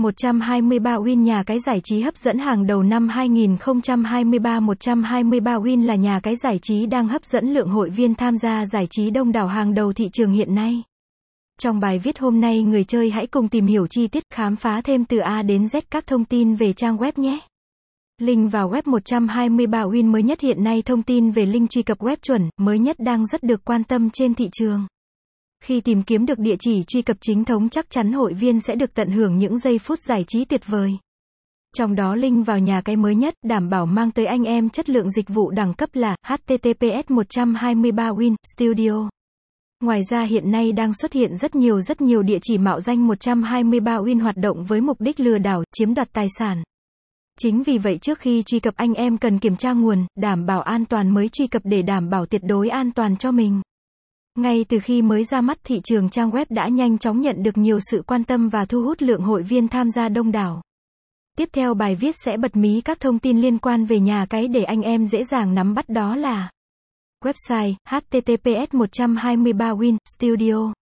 123 Win nhà cái giải trí hấp dẫn hàng đầu năm 2023 123 Win là nhà cái giải trí đang hấp dẫn lượng hội viên tham gia giải trí đông đảo hàng đầu thị trường hiện nay. Trong bài viết hôm nay, người chơi hãy cùng tìm hiểu chi tiết, khám phá thêm từ A đến Z các thông tin về trang web nhé. Link vào web 123 Win mới nhất hiện nay, thông tin về link truy cập web chuẩn mới nhất đang rất được quan tâm trên thị trường. Khi tìm kiếm được địa chỉ truy cập chính thống chắc chắn hội viên sẽ được tận hưởng những giây phút giải trí tuyệt vời. Trong đó link vào nhà cái mới nhất đảm bảo mang tới anh em chất lượng dịch vụ đẳng cấp là https 123 win studio. Ngoài ra hiện nay đang xuất hiện rất nhiều rất nhiều địa chỉ mạo danh 123 win hoạt động với mục đích lừa đảo, chiếm đoạt tài sản. Chính vì vậy trước khi truy cập anh em cần kiểm tra nguồn, đảm bảo an toàn mới truy cập để đảm bảo tuyệt đối an toàn cho mình. Ngay từ khi mới ra mắt, thị trường trang web đã nhanh chóng nhận được nhiều sự quan tâm và thu hút lượng hội viên tham gia đông đảo. Tiếp theo bài viết sẽ bật mí các thông tin liên quan về nhà cái để anh em dễ dàng nắm bắt, đó là Website https 123 win studio